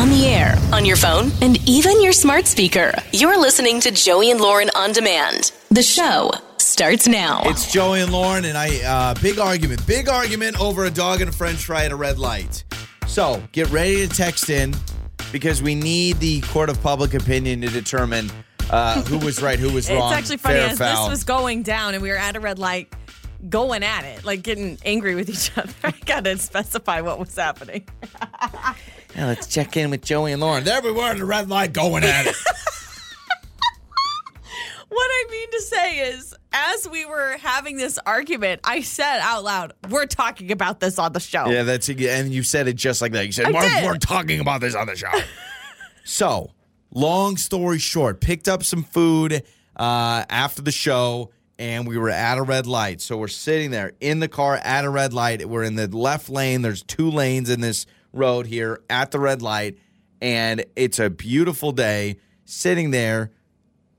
on the air, on your phone, and even your smart speaker. You're listening to Joey and Lauren on demand. The show starts now. It's Joey and Lauren, and I uh, big argument, big argument over a dog and a French fry at a red light. So get ready to text in because we need the court of public opinion to determine uh, who was right, who was wrong. It's actually funny fair, as foul. this was going down and we were at a red light going at it, like getting angry with each other. I gotta specify what was happening. Yeah, let's check in with Joey and Lauren. There we were at the red light going at it. What I mean to say is, as we were having this argument, I said out loud, "We're talking about this on the show." yeah, that's and you said it just like that. You said we're, we're talking about this on the show. so, long story short, picked up some food uh, after the show. And we were at a red light. So we're sitting there in the car at a red light. We're in the left lane. There's two lanes in this road here at the red light. And it's a beautiful day. Sitting there,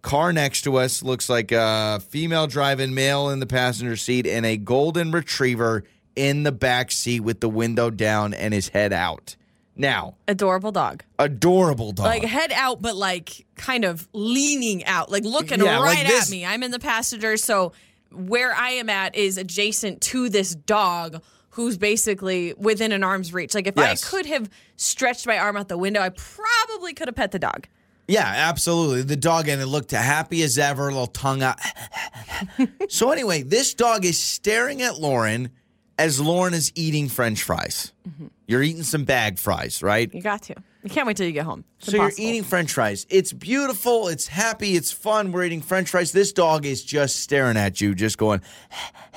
car next to us looks like a female driving male in the passenger seat and a golden retriever in the back seat with the window down and his head out. Now, Adorable dog. adorable dog. Like head out, but like kind of leaning out, like looking Yeah, like right this. at me. I'm in the passenger, so where I am at is adjacent to this dog who's basically within an arm's reach. Like if Yes. I could have stretched my arm out the window, I probably could have pet the dog. Yeah, absolutely. The dog and it looked happy as ever, a little tongue out. so anyway, this dog is staring at Lauren as Lauren is eating French fries. Mm-hmm. You're eating some bag fries, right? You got to. You can't wait till you get home. It's so impossible. you're eating French fries. It's beautiful. It's happy. It's fun. We're eating French fries. This dog is just staring at you, just going.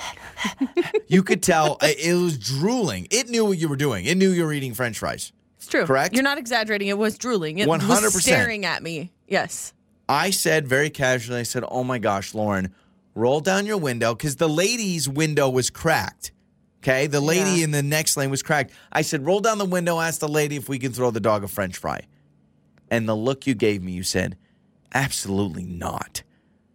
you could tell uh, it was drooling. It knew what you were doing. It knew you were eating French fries. It's true. correct? You're not exaggerating. It was drooling. It 100%. was staring at me. Yes. I said very casually, I said, Oh my gosh, Lauren, roll down your window because the lady's window was cracked. Okay. The lady Yeah. in the next lane was cracked. I said, Roll down the window, ask the lady if we can throw the dog a french fry. And the look you gave me, you said, Absolutely not.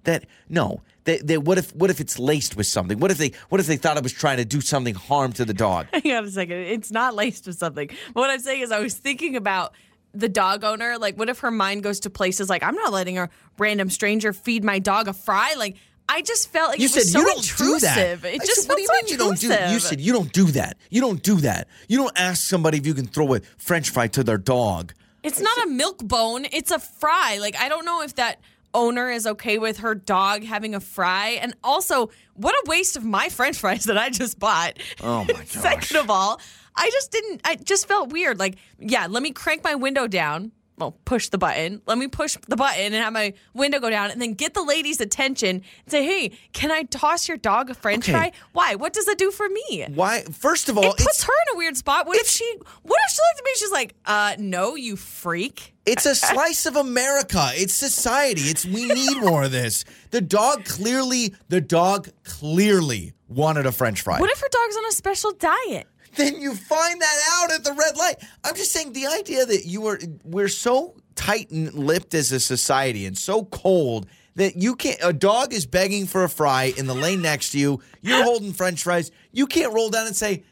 That, no. That, that, what if what if it's laced with something? What if they what if they thought I was trying to do something harm to the dog? Hang on a second. It's not laced with something. But what I'm saying is, I was thinking about the dog owner. Like, what if her mind goes to places like, I'm not letting a random stranger feed my dog a fry? Like, I just felt like You it said was so you don't intrusive. do that. It I just said, what do you mean you don't do? You said you don't do that. You don't do that. You don't ask somebody if you can throw a French fry to their dog. It's not a milk bone. It's a fry. Like I don't know if that owner is okay with her dog having a fry. And also, what a waste of my French fries that I just bought. Oh my gosh. Second of all, I just didn't. I just felt weird. Like, yeah, let me crank my window down. Well, push the button. Let me push the button and have my window go down, and then get the lady's attention and say, "Hey, can I toss your dog a French Okay. fry? Why? What does that do for me?" Why? First of all, It puts her in a weird spot. What if she? What if she looked at me? She's like, "Uh, no, you freak." it's a slice of America. It's society. It's we need more of this. The dog clearly, the dog clearly wanted a French fry. What if her dog's on a special diet? Then you find that out at the red light. I'm just saying the idea that you are we're so tight-lipped as a society and so cold that you can't a dog is begging for a fry in the lane next to you. You're holding french fries. You can't roll down and say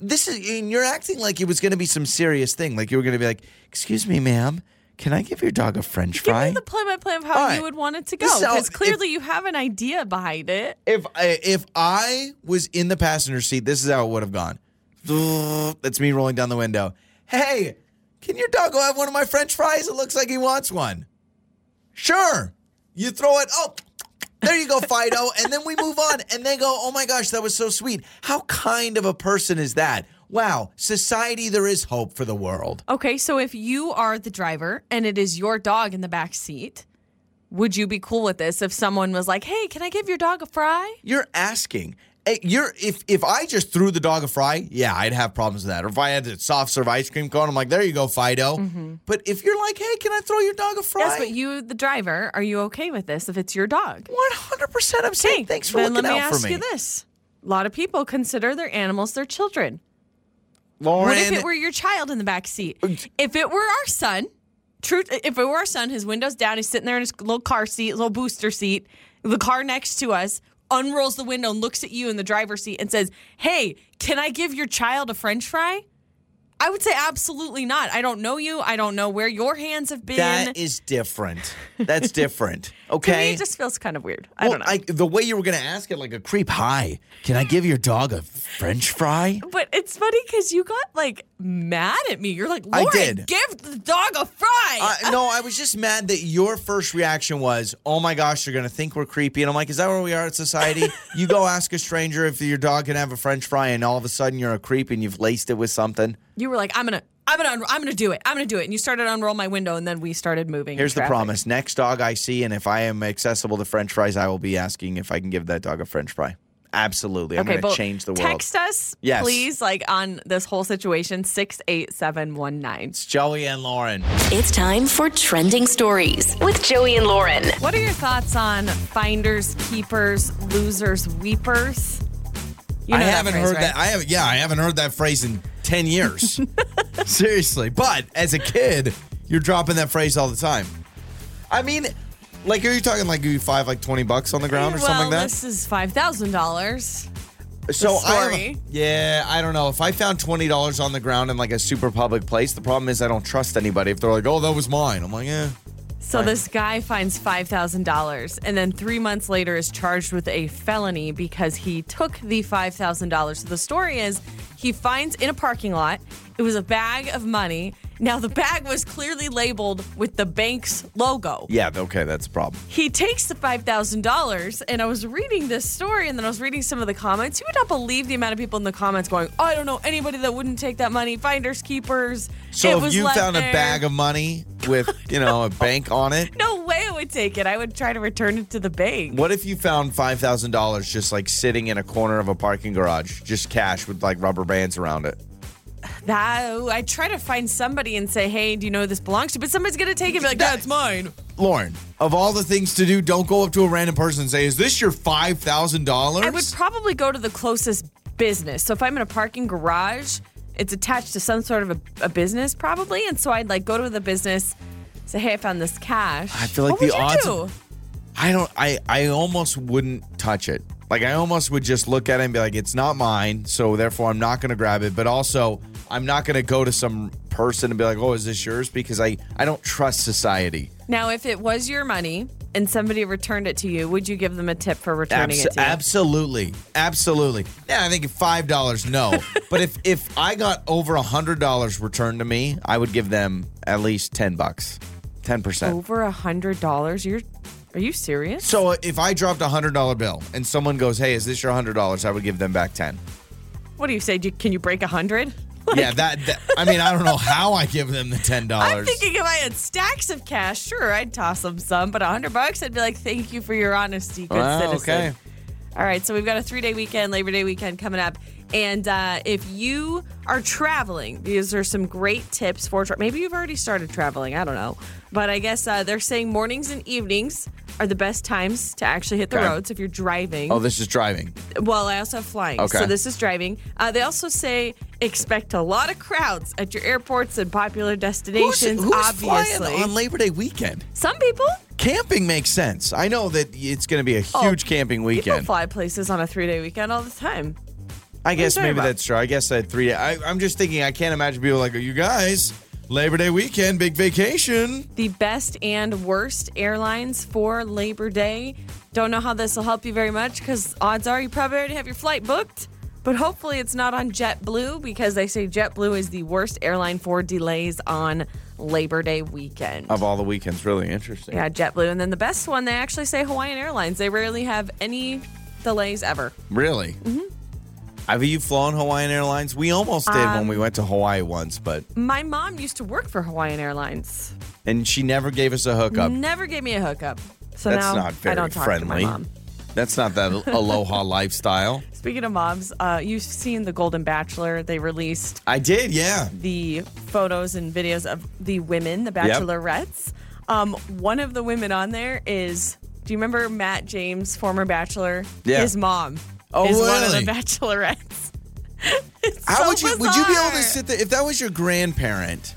this is and you're acting like it was going to be some serious thing. Like you were going to be like, "Excuse me, ma'am, can I give your dog a french Give fry?" me the play-by-play of how right. you would want it to go, This is how- because if- clearly you have an idea behind it. if I, if I was in the passenger seat, this is how it would have gone. That's me rolling down the window. Hey, can your dog go have one of my French fries? It looks like he wants one. Sure. You throw it. Oh, there you go, Fido. and then we move on, and they go, "Oh my gosh, that was so sweet." How kind of a person is that? Wow, society, there is hope for the world. Okay, so if you are the driver and it is your dog in the back seat, would you be cool with this if someone was like, "Hey, can I give your dog a fry?" You're asking. Hey, You're if if I just threw the dog a fry, yeah, I'd have problems with that. Or if I had a soft serve ice cream cone, I'm like, there you go, Fido. Mm-hmm. But if you're like, hey, can I throw your dog a fry? Yes, but you, the driver, are you okay with this if it's your dog? 100. percent I'm saying thanks for then looking let me out ask for me. you this: A lot of people consider their animals their children. Lauren, What if it were your child in the back seat? Uh, if it were our son, truth, if it were our son, his windows down, he's sitting there in his little car seat, little booster seat, the car next to us, unrolls the window and looks at you in the driver's seat and says, "Hey, can I give your child a French fry?" I would say absolutely not. I don't know you. I don't know where your hands have been. That is different. That's different. to me, Okay. it just feels kind of weird. I well, don't know. Like the way you were going to ask it, like a creep. Hi, can I give your dog a French fry? but it's funny because you got like mad at me. You're like, I did. give the dog a fry. Uh, no, I was just mad that your first reaction was, "Oh my gosh, you're gonna think we're creepy." And I'm like, "Is that where we are at society?" you go ask a stranger if your dog can have a French fry, and all of a sudden you're a creep and you've laced it with something. You were like, I'm gonna, I'm gonna, un- I'm gonna do it. I'm gonna do it. And you started to unroll my window, and then we started moving. Here's the traffic. promise: next dog I see, and if I am accessible to French fries, I will be asking if I can give that dog a French fry. Absolutely, I'm Okay, gonna change the world. text us, Yes. please, like on this whole situation, six eight seven one nine. It's Joey and Lauren. It's time for trending stories with Joey and Lauren. What are your thoughts on finders, keepers, losers, weepers? You I know that haven't phrase, heard right? that. I haven't. Yeah, I haven't heard that phrase in ten years. Seriously, but as a kid, you're dropping that phrase all the time. I mean, like, are you talking like you five like twenty bucks on the ground or well, something like that? this is five thousand dollars. so I yeah, I don't know. If I found twenty dollars on the ground in like a super public place, the problem is I don't trust anybody. If they're like, "Oh, that was mine," I'm like, "Yeah." So this guy finds five thousand dollars, and then three months later is charged with a felony because he took the five thousand dollars. So the story is, he finds in a parking lot. It was a bag of money. Now the bag was clearly labeled with the bank's logo. Yeah, okay, that's a problem. He takes the five thousand dollars, and I was reading this story, and then I was reading some of the comments. You would not believe the amount of people in the comments going, oh, "I don't know anybody that wouldn't take that money. Finders keepers." So It if was you found a bag of money with, you know, a bank on it, no way I would take it. I would try to return it to the bank. What if you found five thousand dollars just like sitting in a corner of a parking garage, just cash with like rubber bands around it? That I try to find somebody and say, "Hey, do you know who this belongs to?" But somebody's gonna take it and be like, "That's mine." Lauren, of all the things to do, don't go up to a random person and say, "Is this your five thousand dollars?" I would probably go to the closest business. So if I'm in a parking garage, it's attached to some sort of a, a business, probably, and so I'd like go to the business, say, "Hey, I found this cash." I feel like what the would you odds do? I don't. I I almost wouldn't touch it. Like I almost would just look at it and be like, "It's not mine," so therefore I'm not going to grab it. But also, I'm not going to go to some person and be like, "Oh, is this yours?" Because I I don't trust society. Now, if it was your money and somebody returned it to you, would you give them a tip for returning it to you? absolutely, absolutely. Yeah, I think five dollars, no. but if if I got over a hundred dollars returned to me, I would give them at least ten bucks, ten percent. Over a hundred dollars? You're are you serious? So uh, if I dropped a hundred dollar bill and someone goes, "Hey, is this your hundred dollars?" I would give them back ten. What do you say? Do, can you break a hundred? yeah, that, that. I mean, I don't know how I give them the ten dollars. I'm thinking if I had stacks of cash, sure, I'd toss them some, but a hundred bucks, I'd be like, "Thank you for your honesty, good Wow, citizen." okay. All right, so we've got a three-day weekend, Labor Day weekend coming up, and uh, if you are traveling, these are some great tips for. Tra- Maybe you've already started traveling. I don't know, but I guess uh, they're saying mornings and evenings are the best times to actually hit the Okay. roads if you're driving. Oh, this is driving. Well, I also have flying. Okay. So this is driving. Uh, they also say expect a lot of crowds at your airports and popular Who's, destinations, who's obviously. flying on Labor Day weekend? Some people, Camping makes sense. I know that it's going to be a Oh, huge camping weekend. people fly places on a three day weekend all the time. I guess maybe about? that's true. I guess I had three. I, I'm just thinking. I can't imagine people like you guys. Labor Day weekend, big vacation. The best and worst airlines for Labor Day. Don't know how this will help you very much because odds are you probably already have your flight booked. But hopefully it's not on JetBlue because they say JetBlue is the worst airline for delays on Labor Day weekend. Of all the weekends, really interesting. Yeah, JetBlue. And then the best one, they actually say Hawaiian Airlines. They rarely have any delays ever. Really? Mm-hmm. Have you flown Hawaiian Airlines? We almost did when Um, we went to Hawaii once, but My mom used to work for Hawaiian Airlines. and she never gave us a hookup. Never gave me a hookup. So That's now not very I don't talk friendly. to my mom. That's not that aloha lifestyle. Speaking of moms, uh, you've seen The Golden Bachelor. They released I did, yeah. the photos and videos of the women, the bachelorettes. Um, one of the women on there is, do you remember Matt James, former bachelor? Yeah. His mom Oh, is one of really? the bachelorettes. It's How so would you would you be able to bizarre. sit there if that was your grandparent?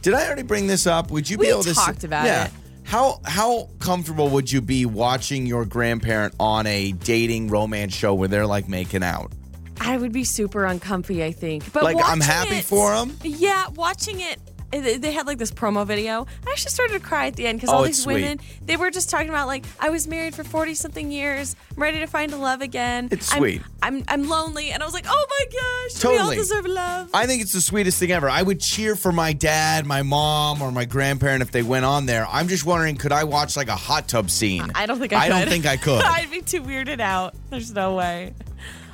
Did I already bring this up? Would you be We able to talked sit, about yeah. it. How how comfortable would you be watching your grandparent on a dating romance show where they're like making out? I would be super uncomfy, I think. But Like, I'm happy it- them. Yeah, watching it. They- had like this promo video. I actually started to cry at the end because Oh, all these sweet. women, they were just talking about like, I was married for 40 something years. I'm ready to find a love again. It's I'm- sweet. I'm, I'm lonely. And I was like, oh my gosh, we all deserve love. I think it's the sweetest thing ever. I would cheer for my dad, my mom, or my grandparent if they went on there. I'm just wondering, could I watch like a hot tub scene? I don't think I I don't think I could. I'd be too weirded out. There's no way.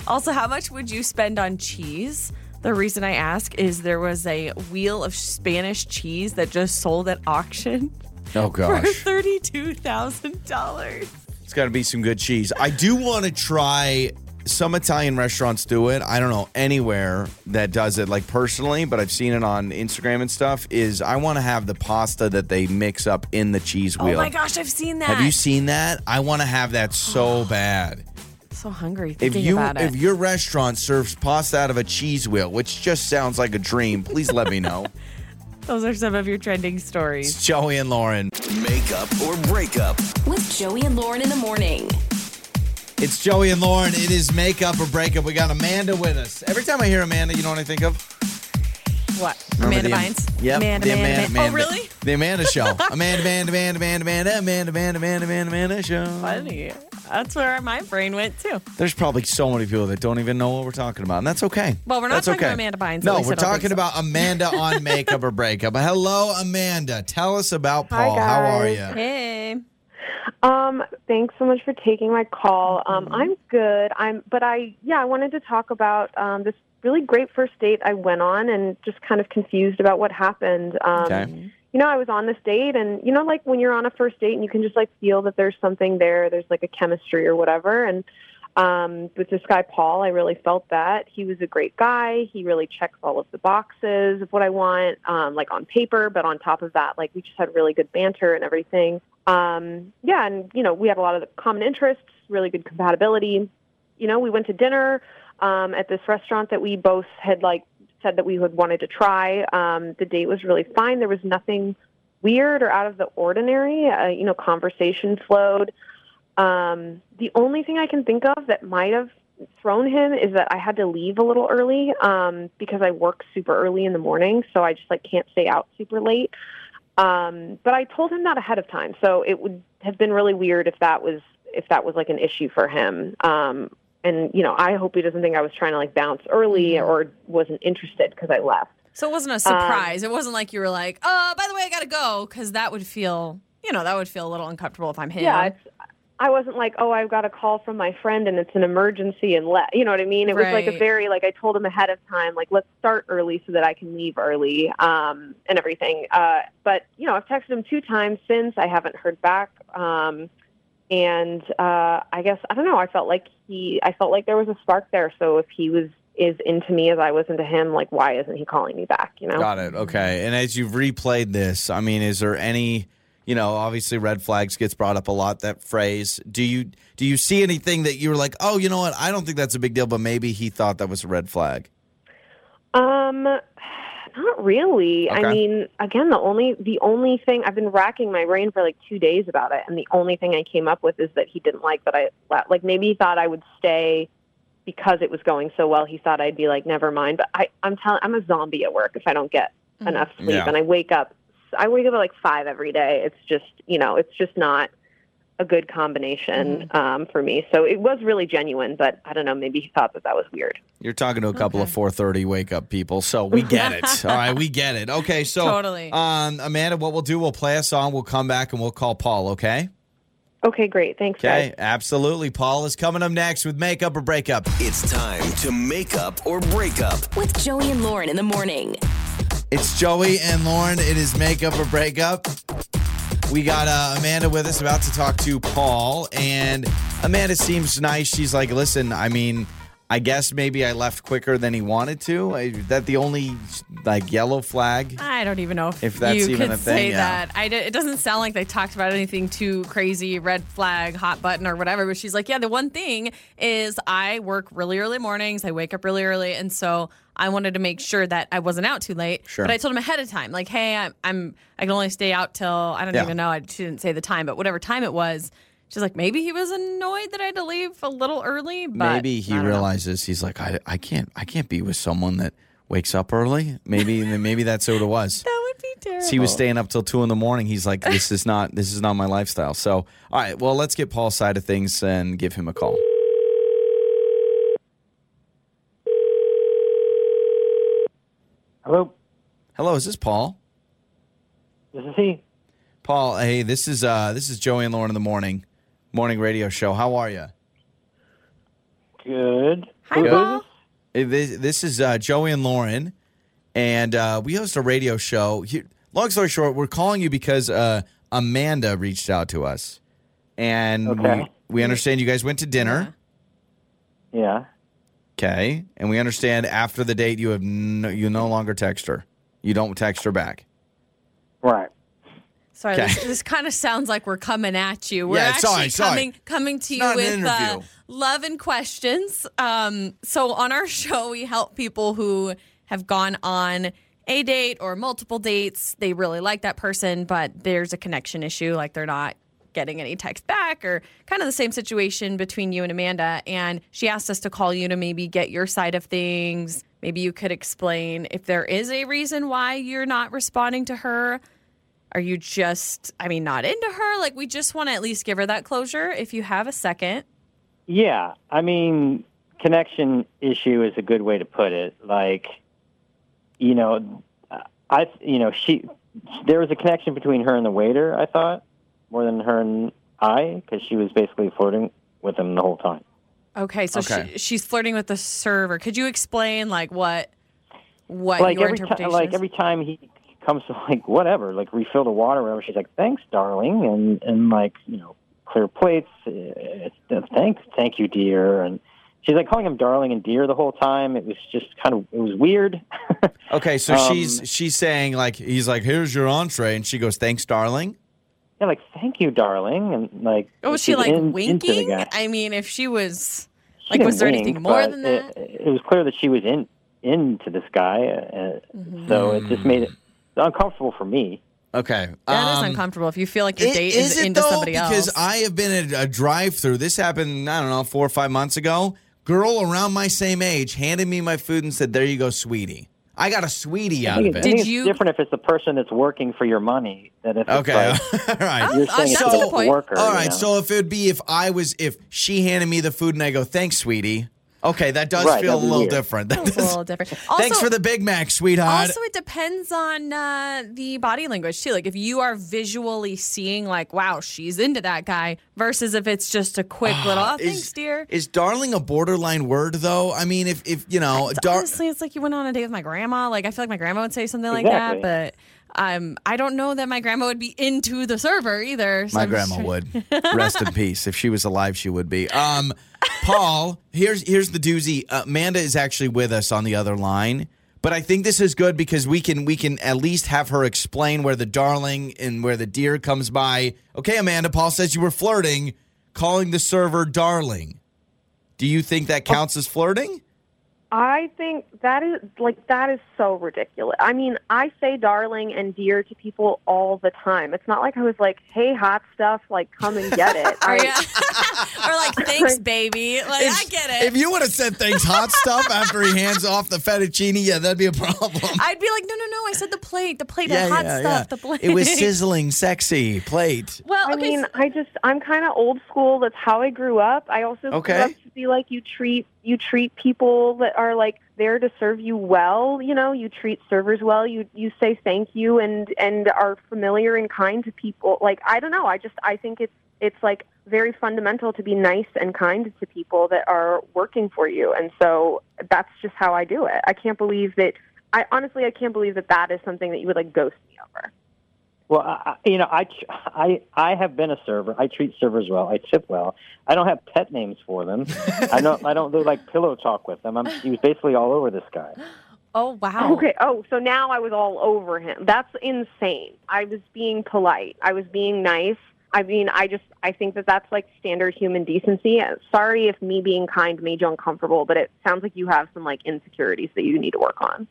Also, how much would you spend on cheese? The reason I ask is there was a wheel of Spanish cheese that just sold at auction oh gosh. for gosh, thirty-two thousand dollars. it's got to be some good cheese. I do want to try. Some Italian restaurants do it. I don't know anywhere that does it like personally, but I've seen it on Instagram and stuff. Is I want to have the pasta that they mix up in the cheese oh wheel. Oh my gosh, I've seen that. Have you seen that? I want to have that so bad. So hungry If you about it. if your restaurant serves pasta out of a cheese wheel, which just sounds like a dream, please let me know. Those are some of your trending stories. It's Joey and Lauren. Makeup or breakup. With Joey and Lauren in the morning. It's Joey and Lauren. It is makeup or breakup. We got Amanda with us. Every time I hear Amanda, you know what I think of? What? Remember Amanda the- Bynes? Yep. Amanda, the Amanda, Amanda, Amanda. Oh, really? The Amanda Show. Amanda, Amanda, Amanda, Amanda, Amanda, Amanda, Amanda, Amanda, Amanda, Amanda Show. Funny. That's where my brain went too. There's probably so many people that don't even know what we're talking about, and that's okay. Well, we're not That's talking okay. about Amanda Bynes, No, we're talking so. about Amanda on makeup or breakup. Hello, Amanda. Tell us about Hi, Paul. How are you? Hey. Um, thanks so much for taking my call. Um, Mm-hmm. I'm good. I'm, but I, yeah, I wanted to talk about um, this really great first date I went on, and just kind of confused about what happened. Um, Okay. You know, I was on this date, and you know, like when you're on a first date, and you can just like feel that there's something there. There's like a chemistry or whatever, and um, with this guy Paul, I really felt that he was a great guy. He really checks all of the boxes of what I want, um, like on paper. But on top of that, like we just had really good banter and everything. Um, yeah, and you know we had a lot of common interests, really good compatibility. You know, we went to dinner um, at this restaurant that we both had like said that we had wanted to try. Um, the date was really fine. There was nothing weird or out of the ordinary. Uh, you know, conversation flowed. Um, the only thing I can think of that might have thrown him is that I had to leave a little early um, because I work super early in the morning, so I just like can't stay out super late. Um, but I told him that ahead of time, so it would have been really weird if that was if that was like an issue for him. Um, and you know, I hope he doesn't think I was trying to like bounce early or wasn't interested because I left. So it wasn't a surprise. it wasn't like you were like, "Oh, by the way, I gotta go," because that would feel, you know, that would feel a little uncomfortable if I'm him. Yeah, it's, I wasn't like, oh, I've got a call from my friend and it's an emergency and let you know what I mean. It was like a very like I told him ahead of time, like let's start early so that I can leave early um, and everything. Uh, but you know, I've texted him two times since. I haven't heard back. Um, and uh, I guess I don't know. I felt like he, I felt like there was a spark there. So if he was is into me as I was into him, like why isn't he calling me back? You know. Got it. Okay. And as you've replayed this, I mean, is there any, you know, obviously red flags gets brought up a lot. That phrase. Do you do you see anything that you were like, oh, you know what? I don't think that's a big deal, but maybe he thought that was a red flag. Um, not really. Okay. I mean, again, the only the only thing I've been racking my brain for like two days about it, and the only thing I came up with is that he didn't like that I la- like maybe he thought I would stay because it was going so well. He thought I'd be like, never mind. But I, I'm telling, I'm a zombie at work if I don't get mm. enough sleep, Yeah. and I wake up. I wake up at like five every day. It's just you know, it's just not a good combination um, for me. So it was really genuine, but I don't know. Maybe he thought that that was weird. You're talking to a couple of 4:30 wake up people, so we get it. All right, we get it. Okay, so Totally. um, Amanda, what we'll do, we'll play a song, we'll come back, and we'll call Paul. Okay. Okay, great. Thanks, guys. Okay, absolutely. Paul is coming up next with makeup or breakup. It's time to make up or break up. With Joey and Lauren in the morning. It's Joey and Lauren. It is makeup or breakup. We got uh, Amanda with us, about to talk to Paul, and Amanda seems nice. She's like, "Listen, I mean, I guess maybe I left quicker than he wanted to. Is that the only like yellow flag? I don't even know if, If that's you even could a thing, say yeah. that. I d- it doesn't sound like they talked about anything too crazy, red flag, hot button, or whatever. But she's like, yeah, the one thing is I work really early mornings. I wake up really early, and so I wanted to make sure that I wasn't out too late. Sure. But I told him ahead of time, like, hey, I'm, I'm I can only stay out till I don't Yeah. even know. I she didn't say the time, but whatever time it was. She's like, maybe he was annoyed that I had to leave a little early, but Maybe he I don't know. realizes he's like, I, I can't I can't be with someone that wakes up early. Maybe maybe that's what it was. that would be terrible. He was staying up till two in the morning. He's like, this is not this is not my lifestyle. So, all right, well, let's get Paul's side of things and give him a call. Hello, Hello, is this Paul? this is he. Paul, hey, this is uh this is Joey and Lauren in the morning morning radio show. How are you? Good. Hi, Who is Paul. this? This, this is uh, Joey and Lauren, and uh, we host a radio show. Here, long story short, we're calling you because uh, Amanda reached out to us, and Okay. we, we understand you guys went to dinner. Yeah. Okay, and we understand after the date you have no, you no longer text her. You don't text her back. Right. Sorry, Okay. this, this kind of sounds like we're coming at you. We're Yeah, actually sorry, sorry. coming coming to you with uh, love and questions. Um, so on our show, we help people who have gone on a date or multiple dates. They really like that person, but there's a connection issue, like they're not getting any text back, or kind of the same situation between you and Amanda. And she asked us to call you to maybe get your side of things. Maybe you could explain if there is a reason why you're not responding to her. Are you just, I mean, not into her? Like, we just want to at least give her that closure if you have a second. Yeah. I mean, connection issue is a good way to put it. Like, you know, I, you know, she, there was a connection between her and the waiter. I thought more than her and I, because she was basically flirting with him the whole time. Okay, so Okay. She, she's flirting with the server. Could you explain, like, what what like your every time, interpretation like is? every time he comes to like whatever, like refill the water, or whatever. She's like, "Thanks, darling," and and like you know, clear plates. Uh, thanks, thank you, dear. And she's like calling him darling and dear the whole time. It was just kind of it was weird. Okay, so Um, she's she's saying like he's like, "Here's your entree," and she goes, "Thanks, darling." yeah, like thank you, darling, and like oh, was she like in- winking? I mean, if she was, She like, was there wink, anything more but than that? It, it was clear that she was in into this guy, uh, Mm-hmm. so it just made it uncomfortable for me. Okay, That is um, uncomfortable if you feel like your It- date is, it into though? somebody else. because. I have been at a drive-through. This happened, I don't know, four or five months ago. Girl around my same age handed me my food and said, "There you go, sweetie." I got a sweetie out of it's, I it. think Did it's you- different if it's the person that's working for your money than if it's Okay, like all right. you're Oh, saying that's it's a a good point. worker. All right, you know? so if it would be if I was if she handed me the food and I go, "Thanks, sweetie." Okay, that does Right, feel a little weird. different. That It's a little different. Thanks for the Big Mac, sweetheart. Also, it depends on uh, the body language too. Like if you are visually seeing, like, wow, she's into that guy, versus if it's just a quick little, oh, is, thanks, dear. Is darling a borderline word though? I mean, if if you know, dar- Honestly, it's like you went on a date with my grandma. Like I feel like my grandma would say something like Exactly. that, but um, I don't know that my grandma would be into the server either. so My I'm grandma trying- would. Rest in peace. If she was alive, she would be. Um, Paul, here's here's the doozy. Uh, Amanda is actually with us on the other line, but I think this is good because we can we can at least have her explain where the darling and where the dear comes by. Okay, Amanda. Paul says you were flirting, calling the server darling. Do you think that counts as flirting? I think that is like that is so ridiculous. I mean, I say darling and dear to people all the time. It's not like I was like, "Hey, hot stuff, like come and get it." Or, I, or like, thanks, baby. Like I get it. If you would have said "Thanks, hot stuff after he hands off the fettuccine, yeah, that'd be a problem. I'd be like, no, no, no. I said the plate. The plate yeah, had hot yeah, stuff. yeah. The plate. It was sizzling, sexy plate. Well, I mean, I just I'm kind of old school. That's how I grew up. I also Okay. grew up to be like you treat you treat people that are like there to serve you well. You know, you treat servers well. You you say thank you and and are familiar and kind to people. Like I don't know. I just I think it's it's like very fundamental to be nice and kind to people that are working for you. And so that's just how I do it. I can't believe that. I honestly I can't believe that that is something that you would like ghost me over. Well, I, I- you know, I, I, I have been a server. I treat servers well. I tip well. I don't have pet names for them. I don't. I don't do like pillow talk with them. I'm, he was basically all over this guy. oh wow. Okay. Oh, so now I was all over him. That's insane. I was being polite. I was being nice. I mean, I just I think that that's like standard human decency. Uh, Sorry if me being kind made you uncomfortable, but it sounds like you have some like insecurities that you need to work on.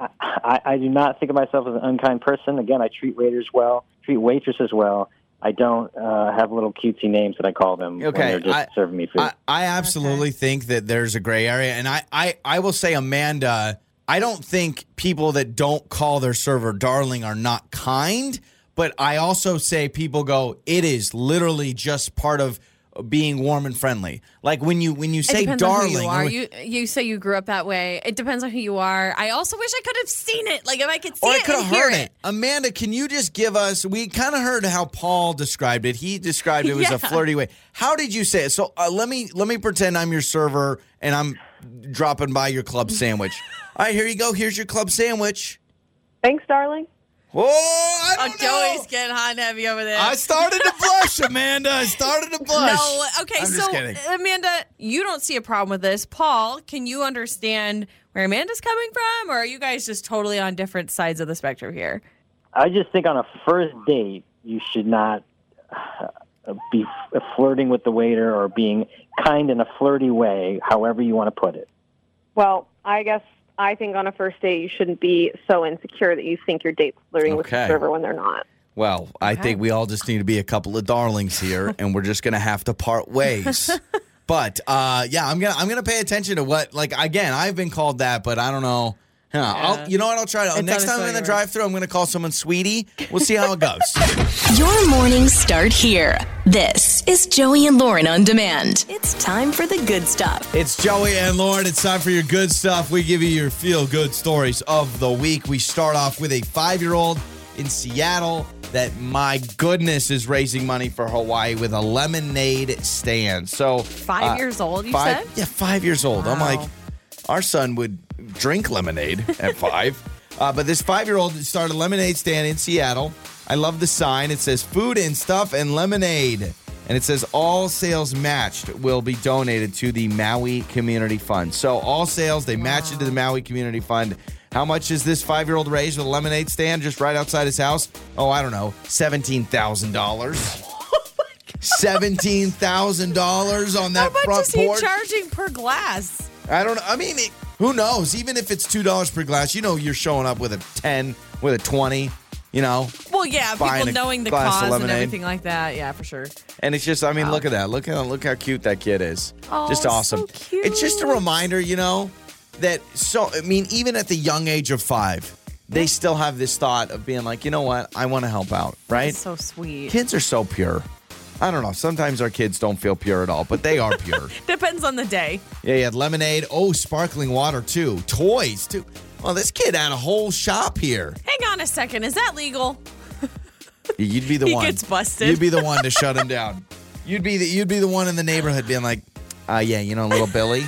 I, I, I do not think of myself as an unkind person. Again, I treat waiters well, treat waitresses well. I don't uh, have little cutesy names that I call them when Okay, they're just I- serving me food. I, I absolutely think that there's a gray area, and I, I, I will say, Amanda, I don't think people that don't call their server darling are not kind, but I also say people go, it is literally just part of being warm and friendly. Like when you when you say depends darling, on who you are. or- You you say you grew up that way. It depends on who you are. I also wish I could have seen it. Like if I could see or I could have heard it. it. Amanda, can you just give us? We kind of heard how Paul described it. He described it was Yeah. a flirty way. How did you say it? So uh, let me let me pretend I'm your server and I'm dropping by your club sandwich. All right, here you go. Here's your club sandwich. Thanks, darling. Whoa! I Oh, don't know. Joey's getting hot and heavy over there. I started to blush, Amanda. I started to blush. No, okay, I'm so. Amanda, you don't see a problem with this. Paul, can you understand where Amanda's coming from, or are you guys just totally on different sides of the spectrum here? I just think on a first date, you should not uh, be flirting with the waiter or being kind in a flirty way, however you want to put it. Well, I guess I think on a first date you shouldn't be so insecure that you think your date's flirting with Okay. the server when they're not. Well, I think we all just need to be a couple of darlings here, and we're just gonna have to part ways. but uh, yeah, I'm gonna I'm gonna pay attention to what like again. I've been called that, but I don't know. Huh, I'll, you know what? I'll try to. It's next time I'm in the drive-through, I'm gonna call someone sweetie. We'll see how it goes. Your mornings start here. This is Joey and Lauren on demand. It's time for the good stuff. it's Joey and Lauren. It's time for your good stuff. We give you your feel-good stories of the week. We start off with a five-year-old in Seattle that, my goodness, is raising money for Hawaii with a lemonade stand. So Five uh, years old, you five, said? Yeah, five years old. I'm like, our son would drink lemonade at five. Uh, but this five year old started a lemonade stand in Seattle. I love the sign. It says food and stuff and lemonade. And it says all sales matched will be donated to the Maui Community Fund. So all sales, they match it to the Maui Community Fund. How much is this five year old raise with a lemonade stand just right outside his house? Oh, I don't know, $17,000. $17,000 on that How much front is he porch. charging per glass? I don't know. I mean, it, who knows? Even if it's two dollars per glass, you know you're showing up with a ten, with a twenty. You know, Well, yeah, people knowing the cause and everything like that. Yeah, for sure. and it's just. I mean, look at that. Look at look how cute that kid is. Oh, just so awesome. cute. It's just a reminder, you know, that so. I mean, even at the young age of five, they still have this thought of being like, you know what, I want to help out. Right? It's so sweet. Kids are so pure. I don't know. Sometimes our kids don't feel pure at all, but they are pure. Depends on the day. Yeah, you had lemonade. Oh, sparkling water too. Toys too. Well, this kid had a whole shop here. Hang on a second. Is that legal? You'd be the He one. gets busted. You'd be the one to shut him down. You'd be the you'd be the one in the neighborhood being like, uh, yeah, you know, little Billy.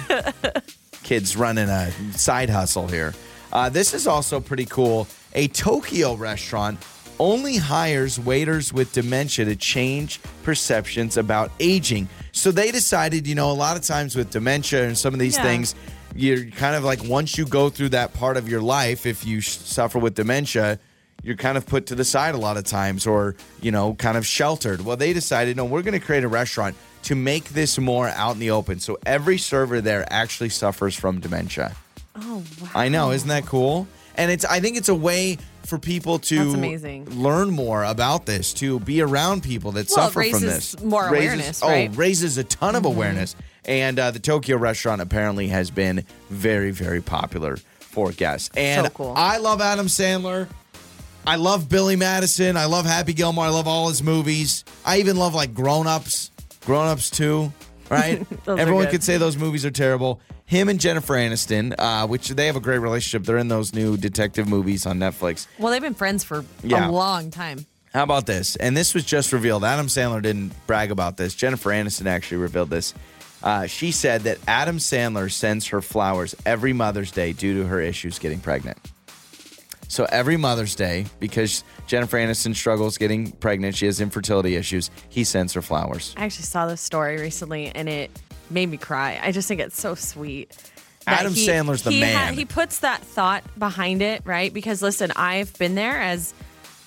Kids running a side hustle here. Uh, this is also pretty cool. A Tokyo restaurant only hires waiters with dementia to change perceptions about aging. So they decided, you know, a lot of times with dementia and some of these Yeah. things, you're kind of like once you go through that part of your life, if you suffer with dementia, you're kind of put to the side a lot of times or, you know, kind of sheltered. Well, they decided, no, we're going to create a restaurant to make this more out in the open. So every server there actually suffers from dementia. Oh, wow. I know, isn't that cool? And it's I think it's a way for people to learn more about this, to be around people that Well, it suffer from this. more awareness, oh, right? Mm-hmm. raises a ton of awareness. And uh, the Tokyo restaurant apparently has been very, very popular for guests. And So cool. I love Adam Sandler. I love Billy Madison. I love Happy Gilmore. I love all his movies. I even love like Grown Ups, Grown Ups 2, right? Everyone could say those movies are terrible. Him and Jennifer Aniston, uh, which they have a great relationship. They're in those new detective movies on Netflix. Well, they've been friends for Yeah. a long time. How about this? And this was just revealed. Adam Sandler didn't brag about this. Jennifer Aniston actually revealed this. Uh, she said that Adam Sandler sends her flowers every Mother's Day due to her issues getting pregnant. So every Mother's Day, because Jennifer Aniston struggles getting pregnant, she has infertility issues, he sends her flowers. I actually saw this story recently and it made me cry. I just think it's so sweet. Adam Sandler's the he man. he puts that thought behind it, right? Because listen, I've been there as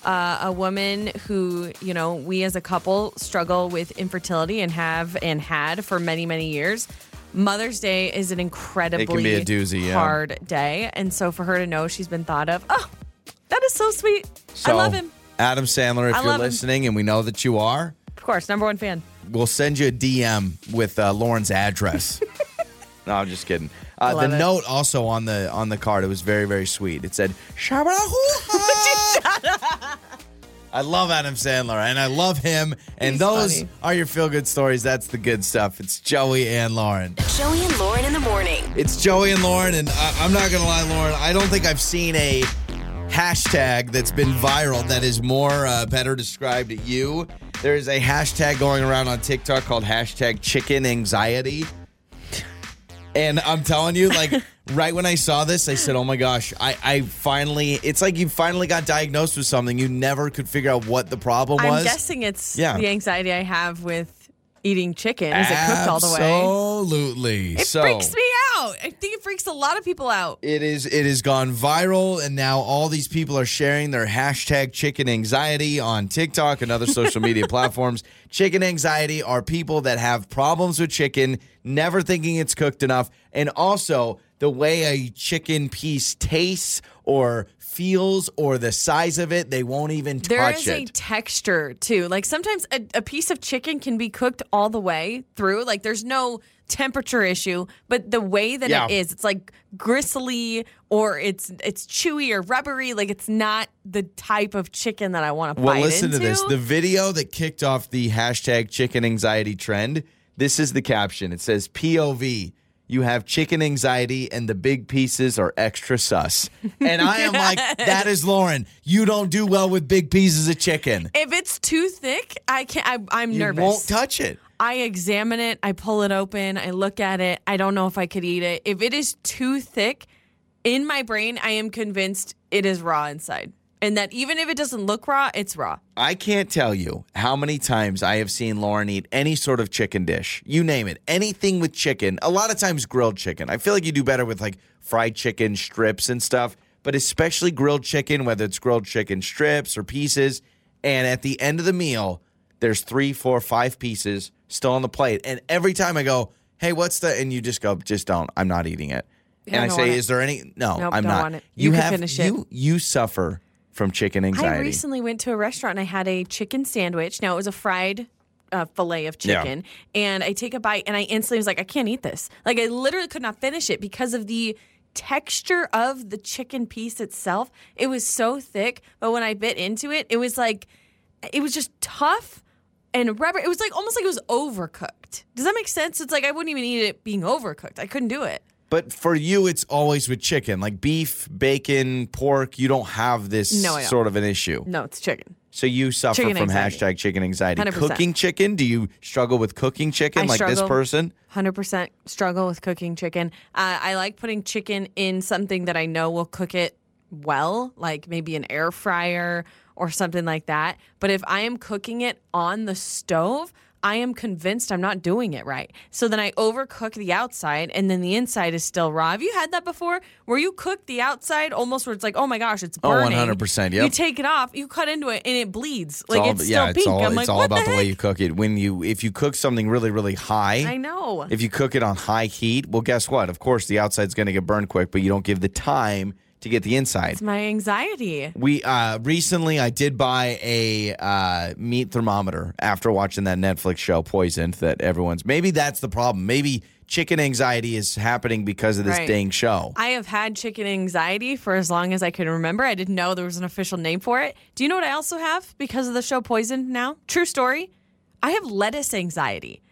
uh, a woman who, you know, we as a couple struggle with infertility and have and had for many, many years. Mother's Day is an incredibly a doozy, yeah. hard day. And so for her to know she's been thought of, oh, that is so sweet. I love him. Adam Sandler, if I you're love him. listening, and we know that you are, Of course, number one fan. We'll send you a DM with uh, Lauren's address. no, I'm just kidding. Uh, the it. note also on the on the card, it was very very sweet. It said "Shabba-hoo-ha." I love Adam Sandler and I love him. And He's those funny. are your feel good stories. That's the good stuff. It's Joey and Lauren. Joey and Lauren in the morning. It's Joey and Lauren, and I, I'm not gonna lie, Lauren. I don't think I've seen a hashtag that's been viral that is more uh, better described at you. There is a hashtag going around on TikTok called hashtag chicken anxiety. And I'm telling you, like, right when I saw this, I said, oh my gosh, I, I finally, it's like you finally got diagnosed with something. You never could figure out what the problem was. I'm was. guessing it's Yeah. the anxiety I have with eating chicken. Is it cooked all the way? Absolutely. It so, freaks me out. I think it freaks a lot of people out. It is. It has gone viral, and now all these people are sharing their hashtag chicken anxiety on TikTok and other social media platforms. Chicken anxiety are people that have problems with chicken, never thinking it's cooked enough, and also the way a chicken piece tastes or feels or the size of it, they won't even There touch is a it. texture too. Like sometimes a, a piece of chicken can be cooked all the way through. Like there's no temperature issue, but the way that Yeah. it is, it's like gristly or it's it's chewy or rubbery. Like it's not the type of chicken that I want to. Well, listen into. to this. The video that kicked off the hashtag chicken anxiety trend, this is the caption. It says, POV, you have chicken anxiety and the big pieces are extra sus. And I am like, that is Lauren. You don't do well with big pieces of chicken. if it's too thick, I can't. I, I'm nervous. You nervous. won't touch it. I examine it, I pull it open, I look at it. I don't know if I could eat it. If it is too thick, in my brain, I am convinced it is raw inside. And that even if it doesn't look raw, it's raw. I can't tell you how many times I have seen Lauren eat any sort of chicken dish. You name it. Anything with chicken. A lot of times grilled chicken. I feel like you do better with like fried chicken strips and stuff, but especially grilled chicken, whether it's grilled chicken strips or pieces. And at the end of the meal, there's three, four, five pieces still on the plate. And every time I go, hey, what's the and you just go, just don't. I'm not eating it. Yeah, and I I say, is there any no, Nope, I'm not. it. You have finish it. you you suffer from chicken anxiety. I recently went to a restaurant and I had a chicken sandwich. Now it was a fried uh, fillet of Yeah. chicken, and I take a bite and I instantly was like, I can't eat this. Like I literally could not finish it because of the texture of the chicken piece itself. It was so thick, but when I bit into it, it was like it was just tough and rubber. It was like almost like it was overcooked. Does that make sense? It's like I wouldn't even eat it being overcooked. I couldn't do it. But for you, it's always with chicken, like beef, bacon, pork. You don't have this No, I don't. sort of an issue. No, it's chicken. So you suffer Chicken from anxiety. hashtag chicken anxiety. 100%. Cooking chicken? Do you struggle with cooking chicken I like this struggle. person? 100% struggle with cooking chicken. Uh, I like putting chicken in something that I know will cook it well, like maybe an air fryer or something like that. But if I am cooking it on the stove, I am convinced I'm not doing it right. So then I overcook the outside and then the inside is still raw. Have you had that before? Where you cook the outside almost where it's like, oh my gosh, it's Oh, burning. 100%, You take it off, you cut into it, and it bleeds. It's like all- it's still yeah, pink. it's all, I'm it's like, all what about the, the way you cook it. When you if you cook something really really high, I know. if you cook it on high heat, well, guess what? Of course, the outside's going to get burned quick, but you don't give the time to get the inside. It's my anxiety. We uh, recently I did buy a uh, meat thermometer after watching that Netflix show Poisoned. That everyone's maybe that's the problem. Maybe chicken anxiety is happening because of this Right. dang show. I have had chicken anxiety for as long as I can remember. I didn't know there was an official name for it. Do you know what I also have because of the show Poisoned now? True story. I have lettuce anxiety.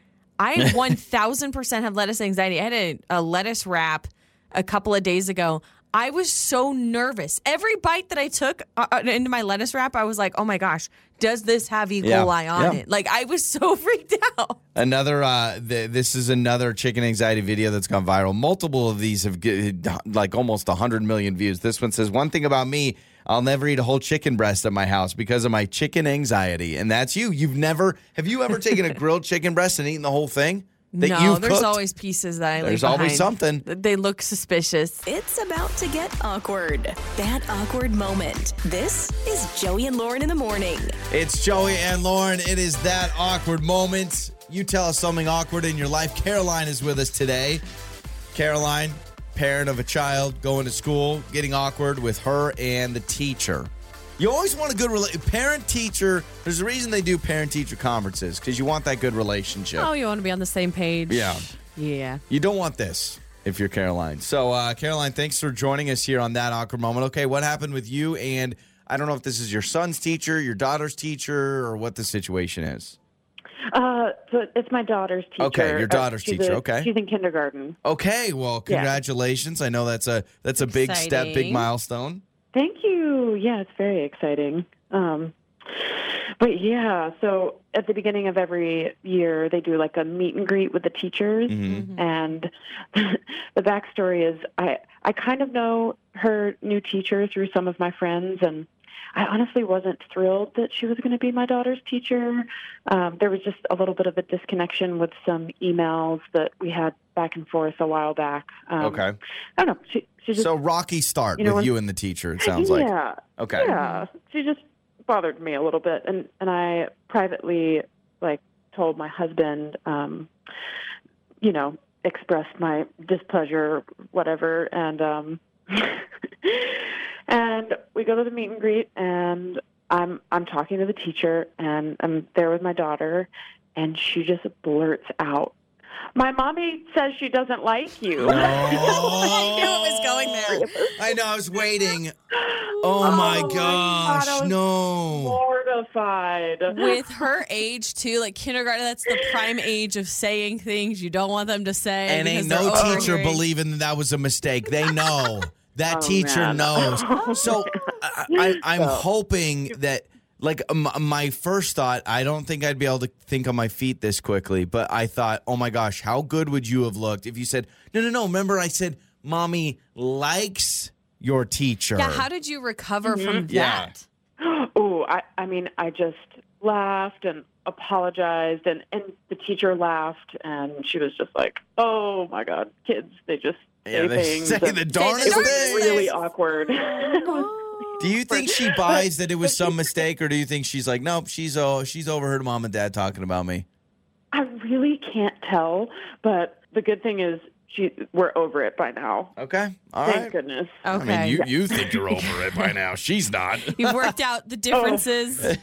I 1000% have lettuce anxiety. I had a, a lettuce wrap a couple of days ago. I was so nervous. Every bite that I took uh, uh, into my lettuce wrap, I was like, oh my gosh, does this have E. Yeah. coli on Yeah. it? Like, I was so freaked out. Another, uh, th- this is another chicken anxiety video that's gone viral. Multiple of these have get, like almost 100 million views. This one says, One thing about me, I'll never eat a whole chicken breast at my house because of my chicken anxiety. And that's you. You've never, have you ever taken a grilled chicken breast and eaten the whole thing? That no, you've there's cooked? always pieces that I leave There's always behind. something. They look suspicious. It's about to get awkward. That awkward moment. This is Joey and Lauren in the morning. It's Joey and Lauren. It is that awkward moment. You tell us something awkward in your life. Caroline is with us today. Caroline, parent of a child going to school, getting awkward with her and the teacher. You always want a good rela- parent teacher. There's a reason they do parent teacher conferences because you want that good relationship. Oh, you want to be on the same page? Yeah. Yeah. You don't want this if you're Caroline. So, uh, Caroline, thanks for joining us here on that awkward moment. Okay, what happened with you? And I don't know if this is your son's teacher, your daughter's teacher, or what the situation is. Uh, so it's my daughter's teacher. Okay, your Uh, daughter's she's teacher, a- okay. she's in kindergarten. Okay, well, Yeah. congratulations. I know that's a that's a big step, big milestone. Thank you. Yeah, it's very exciting. Um, but yeah, so at the beginning of every year, they do like a meet and greet with the teachers. Mhm. And the backstory is I, I kind of know her new teacher through some of my friends, and I honestly wasn't thrilled that she was going to be my daughter's teacher. Um, there was just a little bit of a disconnection with some emails that we had back and forth a while back. Um, Okay, I don't know. She, she just so rocky start you know, with when- you and the teacher. It sounds like yeah, okay. yeah. She just bothered me a little bit, and and I privately like told my husband, um, you know, expressed my displeasure, whatever, and um, and we go to the meet and greet, and I'm I'm talking to the teacher, and I'm there with my daughter, and she just blurts out. My mommy says she doesn't like you. Oh. I knew it was going there. I know. I was waiting. Oh, my Oh my gosh! God, I was no. Mortified. With her age too, like kindergarten, that's the prime age of saying things you don't want them to say. And ain't no teacher overhearing. believing that that was a mistake. They know. That Oh, teacher man. knows. So I, I, I'm So- hoping that, like, m- my first thought, I don't think I'd be able to think on my feet this quickly, but I thought, oh my gosh, how good would you have looked if you said, no, no, no. Remember, I said, mommy likes your teacher. Yeah, how did you recover mm-hmm. from Yeah. that? Oh, I, I mean, I just laughed and apologized, and, and the teacher laughed, and she was just like, "Oh my God, kids, they just Yeah, say they things." say and the it darndest darndest was really awkward. Oh Do you think she buys that it was some mistake, or do you think she's like, nope, she's oh, she's overheard mom and dad talking about me? I really can't tell, but the good thing is, she we're over it by now. Okay, all Thank right. goodness. Okay. I mean, you, you think you're over it by now. She's not. You've worked out the differences.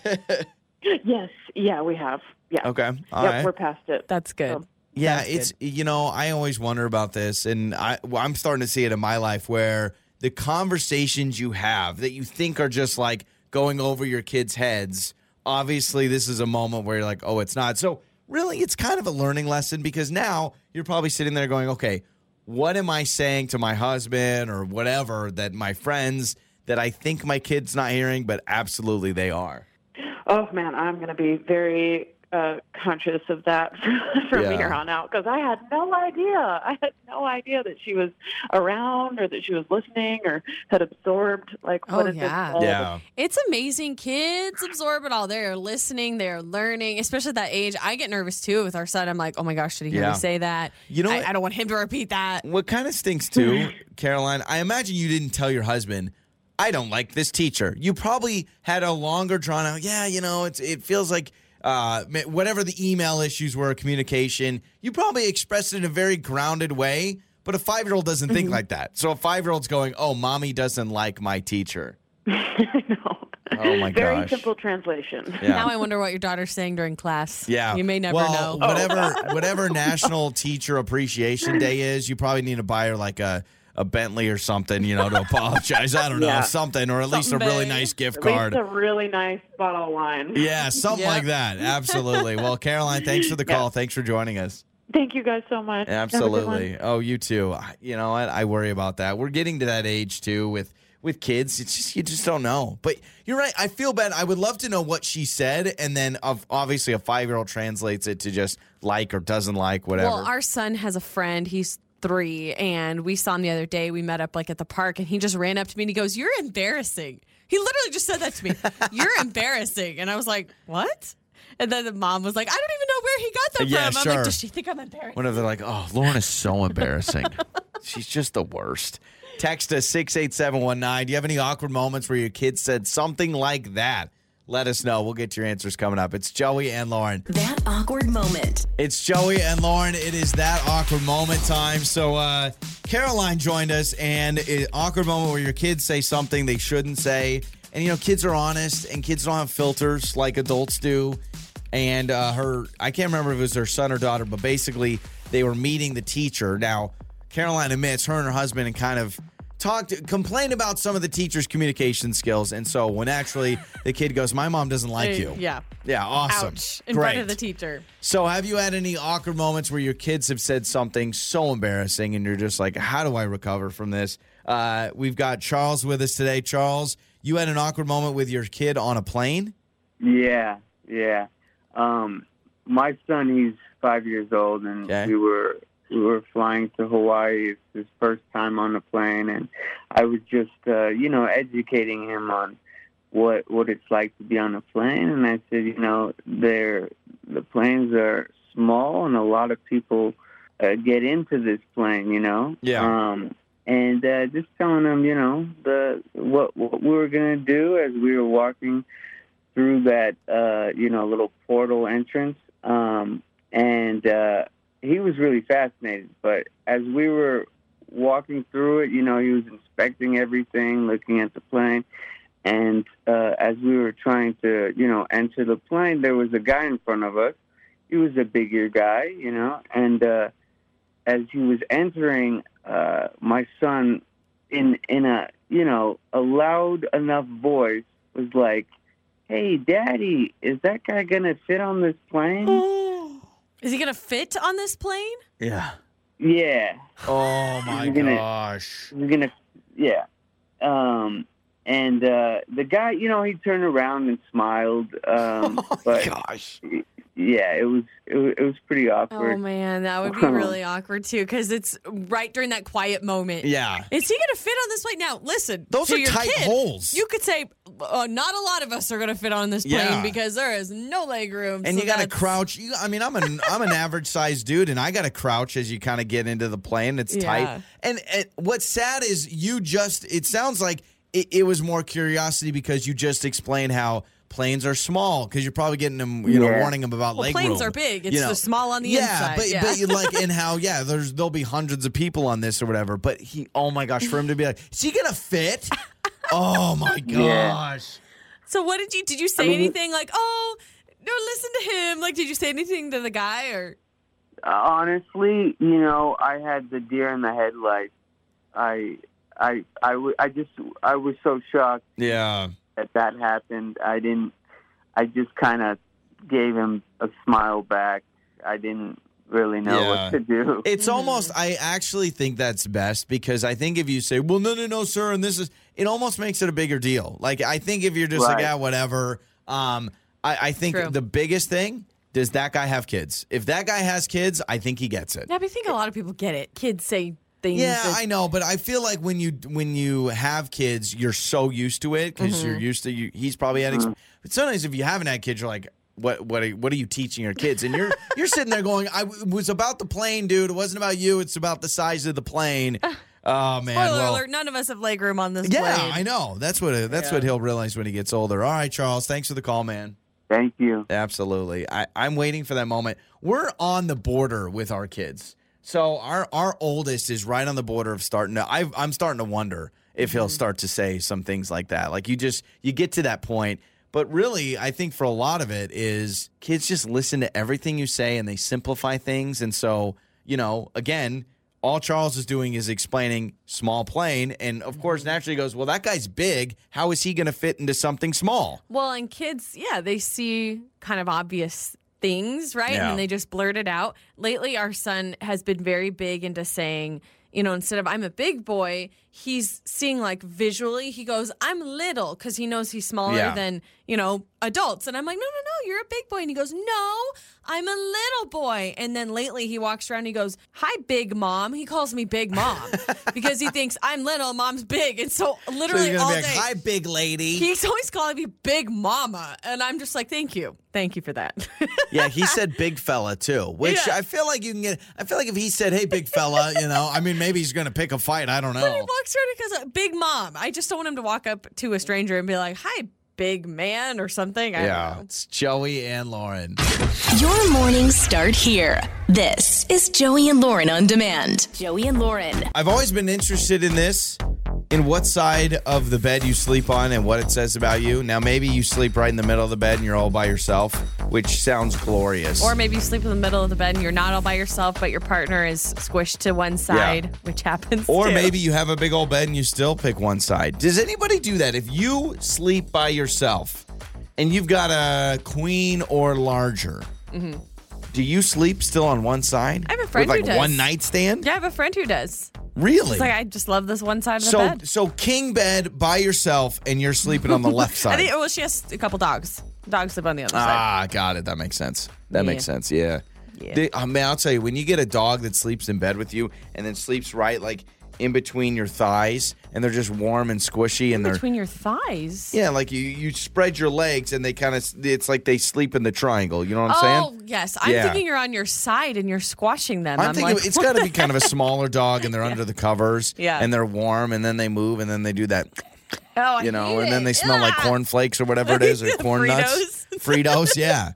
Yes, yeah, we have. Yeah. Okay, all yep, right. we're past it. That's good. Um, Yeah, That's it's you know I always wonder about this, and I well, I'm starting to see it in my life where the conversations you have that you think are just like going over your kids' heads. Obviously, this is a moment where you're like, oh, it's not. So really, it's kind of a learning lesson because now you're probably sitting there going, okay, what am I saying to my husband or whatever that my friends that I think my kid's not hearing, but absolutely they are. Oh man, I'm going to be very uh, conscious of that from Yeah. here on out because I had no idea. I had no idea that she was around or that she was listening or had absorbed like Oh, what is yeah. this? Yeah. It's amazing. Kids absorb it all. They're listening, they're learning, especially at that age. I get nervous too with our son. I'm like, oh my gosh, did he hear Yeah. me say that? You know I. I don't want him to repeat that. What kind of stinks too, Caroline? I imagine you didn't tell your husband, I don't like this teacher. You probably had a longer drawn out, yeah, you know, it's it feels like uh, whatever the email issues were, communication, you probably expressed it in a very grounded way, but a five year old doesn't think like that. So a five year old's going, oh, mommy doesn't like my teacher. I know. Oh, my gosh. Very gosh. simple translation. Yeah. Now I wonder what your daughter's saying during class. Yeah. You may never well, know. Whatever whatever National Teacher Appreciation Day is, you probably need to buy her like a, a Bentley or something, you know, to apologize. I don't know, Yeah. something, or at least a Something really nice gift At card. least a really nice bottle of wine. Yeah, something Yep. like that. Absolutely. Well, Caroline, thanks for the call. Thanks for joining us. Thank you guys so much. Have a good one. Absolutely. Oh, you too. You know what? I worry about that. We're getting to that age too with with kids. It's just you just don't know. But you're right. I feel bad. I would love to know what she said, and then of obviously a five year old translates it to just like or doesn't like whatever. Well, our son has a friend. He's three, and we saw him the other day. We met up like at the park, and he just ran up to me and he goes, "You're embarrassing." He literally just said that to me. You're embarrassing, and I was like, "What?" And then the mom was like, "I don't even know where he got that Yeah, from." I'm sure. like, "Does she think I'm embarrassed?" Whenever they're like, oh, Lauren is so embarrassing. She's just the worst. Text us 68719. Do you have any awkward moments where your kid said something like that? Let us know. We'll get your answers coming up. It's Joey and Lauren. That awkward moment. It's Joey and Lauren. It is that awkward moment time. So, uh, Caroline joined us, and it, awkward moment where your kids say something they shouldn't say. And you know, kids are honest, and kids don't have filters like adults do. And uh, her, I can't remember if it was her son or daughter, but basically they were meeting the teacher. Now, Caroline admits her and her husband and kind of talked, complained about some of the teacher's communication skills. And so when actually the kid goes, "My mom doesn't like you," Yeah. yeah, awesome, Ouch. In great. front of the teacher. So, have you had any awkward moments where your kids have said something so embarrassing and you're just like, how do I recover from this? Uh, we've got Charles with us today. Charles, you had an awkward moment with your kid on a plane? Yeah, yeah. Um, my son, he's five years old, and Okay. we were we were flying to Hawaii. It's his first time on the plane, and I was just, uh, you know, educating him on what what it's like to be on a plane. And I said, you know, they're the planes are small, and a lot of people uh, get into this plane. You know, Yeah. Um, and uh, just telling him, you know, the what what we were gonna do as we were walking through that uh, you know little portal entrance, um, and uh, he was really fascinated. But as we were walking through it, you know, he was inspecting everything, looking at the plane, and uh, as we were trying to you know enter the plane, there was a guy in front of us. He was a bigger guy, you know, and uh, as he was entering, uh, my son, in in a you know a loud enough voice, was like hey, Daddy, is that guy to fit on this plane? Is he gonna fit on this plane? Yeah. yeah. Oh my You're gonna- gosh. He's going to, yeah. Um, and uh, the guy, you know, he turned around and smiled. Um, but Gosh. Yeah, it was, it was it was pretty awkward. Oh man, that would be really awkward too, because it's right during that quiet moment. Yeah. Is he gonna fit on this plane? Now, listen. Those to are your tight kid, holes. You could say, uh, not a lot of us are gonna fit on this plane Yeah. because there is no leg room. And so you got to that's- crouch. You, I mean, I'm an I'm an average sized dude, and I got to crouch as you kind of get into the plane. It's Yeah. tight. And, and what's sad is you just. It sounds like it, it was more curiosity because you just explained how planes are small because you're probably getting them, you know, Yeah. warning them about Well, leg planes room, are big. you It's know. the small on the yeah, inside. But, yeah, but you like in how yeah, there's there'll be hundreds of people on this or whatever. But he, oh my gosh, for him to be like, is he gonna fit? oh my Yeah. gosh. So what did you did you say mean- anything like, oh, no, listen to him? Like, did you say anything to the guy or? Uh, honestly, you know, I had the deer in the headlights. I, I, I, I just, I was so shocked Yeah. That that happened. I didn't. I just kind of gave him a smile back. I didn't really know Yeah. what to do. It's almost I actually think that's best because I think if you say, "Well, no, no, no, sir," and this is, it almost makes it a bigger deal. Like I think if you're just like, "Yeah, whatever," um, I, I think True. the biggest thing does that guy have kids? If that guy has kids, I think he gets it. Yeah, but I think a lot of people get it. Kids say things. Yeah, that- I know, but I feel like when you when you have kids, you're so used to it because you're mm-hmm. used to you. He's probably had. Ex- mm-hmm. but sometimes if you haven't had kids, you're like, what what are, what are you teaching your kids? And you're you're sitting there going, I it was about the plane, dude. It wasn't about you. It's about the size of the plane. Oh man, Spoiler well, alert: None of us have leg room on this yeah, plane. I know. That's what that's what he'll realize when he gets older. All right, Charles, thanks for the call, man. Thank you. Absolutely. I, I'm waiting for that moment. We're on the border with our kids. So our our oldest is right on the border of starting to i I'm starting to wonder if he'll mm-hmm. start to say some things like that. Like you just you get to that point, but really I think for a lot of it is kids just listen to everything you say and they simplify things and so, you know, again, all Charles is doing is explaining small plane and of mm-hmm. course naturally goes, "Well, that guy's big. How is he going to fit into something small?" Well, and kids, yeah, they see kind of obvious things, right? Yeah. And they just blurt it out. Lately, our son has been very big into saying, you know, instead of I'm a big boy, he's seeing like visually, he goes, I'm little because he knows he's smaller Yeah. than, you know, adults. And I'm like, no, no, no, you're a big boy. And he goes, no, I'm a little boy. And then lately he walks around and he goes, hi, big mom. He calls me big mom because he thinks I'm little, mom's big. And so So literally you're all day. like, "Hi, big lady." He's always calling me Big Mama, and I'm just like, thank you, thank you for that. Yeah, he said big fella too, which Yeah. I feel like you can get. I feel like if he said, "Hey, big fella," you know, I mean, maybe he's going to pick a fight. I don't know. Walks around because Big Mom, I just don't want him to walk up to a stranger and be like, "Hi, big man" or something. I Yeah, it's Joey and Lauren. Your mornings start here. This is Joey and Lauren on demand. Joey and Lauren. I've always been interested in this. In what side of the bed you sleep on and what it says about you. Now, maybe you sleep right in the middle of the bed and you're all by yourself, which sounds glorious. Or maybe you sleep in the middle of the bed and you're not all by yourself, but your partner is squished to one side, which happens. Or too. maybe you have a big old bed and you still pick one side. Does anybody do that? If you sleep by yourself and you've got a queen or larger, do you sleep still on one side? Mm-hmm. I have a friend With who does. one nightstand? Yeah, I have a friend who does. Really? It's like I just love this one side of the so bed. so king bed by yourself and you're sleeping on the left I side. think well, she has a couple dogs. Dogs live on the other side. Ah, got it. That makes sense. That makes sense. Yeah. Yeah. They- I mean, I'll tell you, when you get a dog that sleeps in bed with you and then sleeps right like in between your thighs and they're just warm and squishy and they're Between your thighs. yeah, like you you spread your legs and they kind of it's like they sleep in the triangle. You know what I'm Oh saying? yes, I'm Yeah. thinking you're on your side and you're squashing them. I'm, I'm, thinking like, it's got to be kind of a smaller dog and they're under the covers Yeah. and they're warm and then they move and then they do that oh, I you know, hate and then it. they smell like Ah. cornflakes or whatever it is, or corn nuts. Fritos, yeah.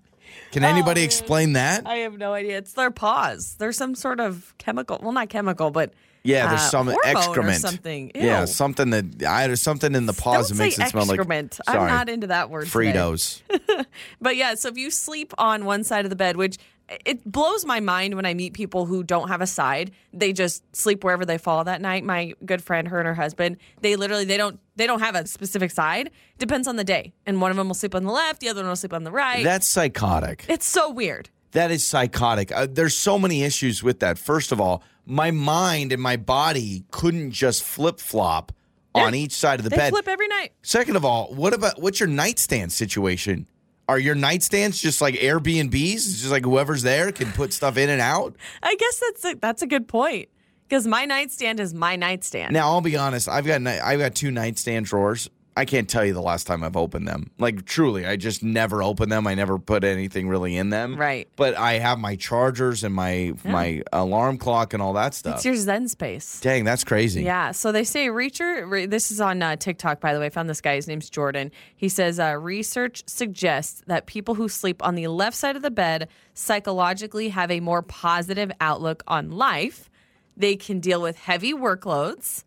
Can anybody man. explain that? I have no idea. It's their paws. There's some sort of chemical. Well, not chemical, but Yeah, there's uh, some excrement. something. Yeah, something that I there's something in the Don't paws that makes it smell like excrement. I'm not into that word. Fritos. But yeah, so if you sleep on one side of the bed, which it blows my mind when I meet people who don't have a side. They just sleep wherever they fall that night. My good friend, her and her husband, they literally they don't they don't have a specific side. Depends on the day. And one of them will sleep on the left, the other one will sleep on the right. That's psychotic. it's so weird. That is psychotic. Uh, there's so many issues with that. First of all, my mind and my body couldn't just flip flop on each side of the They bed. flip every night. Second of all, what about what's your nightstand situation? Are your nightstands just like Airbnbs? It's just like whoever's there can put stuff in and out? I guess that's a, that's a good point. Because my nightstand is my nightstand. Now, I'll be honest. I've got I've got two nightstand drawers. I can't tell you the last time I've opened them. Like truly, I just never open them. I never put anything really in them. Right. But I have my chargers and my my alarm clock and all that stuff. it's your Zen space. Dang, that's crazy. Yeah. So they say research. Re, this is on uh, TikTok, by the way. I found this guy. His name's Jordan. He says uh, research suggests that people who sleep on the left side of the bed psychologically have a more positive outlook on life. They can deal with heavy workloads.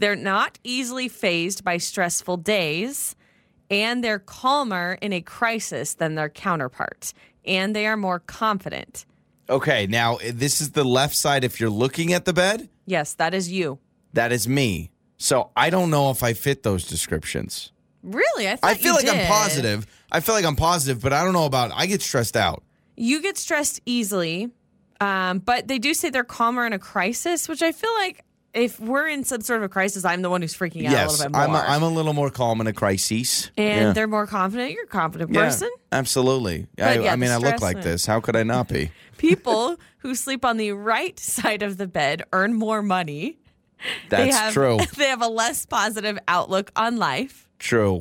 They're not easily phased by stressful days, and they're calmer in a crisis than their counterparts. And they are more confident. Okay, now eh, this is the left side. If you're looking at the bed, Yes, that is you. that is me. So I don't know if I fit those descriptions. Really? I, I feel like I'm positive. I feel like I'm positive, but I don't know about. I get stressed out. You get stressed easily, um, but they do say they're calmer in a crisis, which I feel like if we're in some sort of a crisis, I'm the one who's freaking out a little bit more. I'm. A, I'm a little more calm in a crisis. and Yeah. they're more confident. You're a confident Yeah, person. absolutely. I, yeah, I mean, I look like this. How could I not be? People who sleep on the right side of the bed earn more money. they That's have, true. They have a less positive outlook on life. True.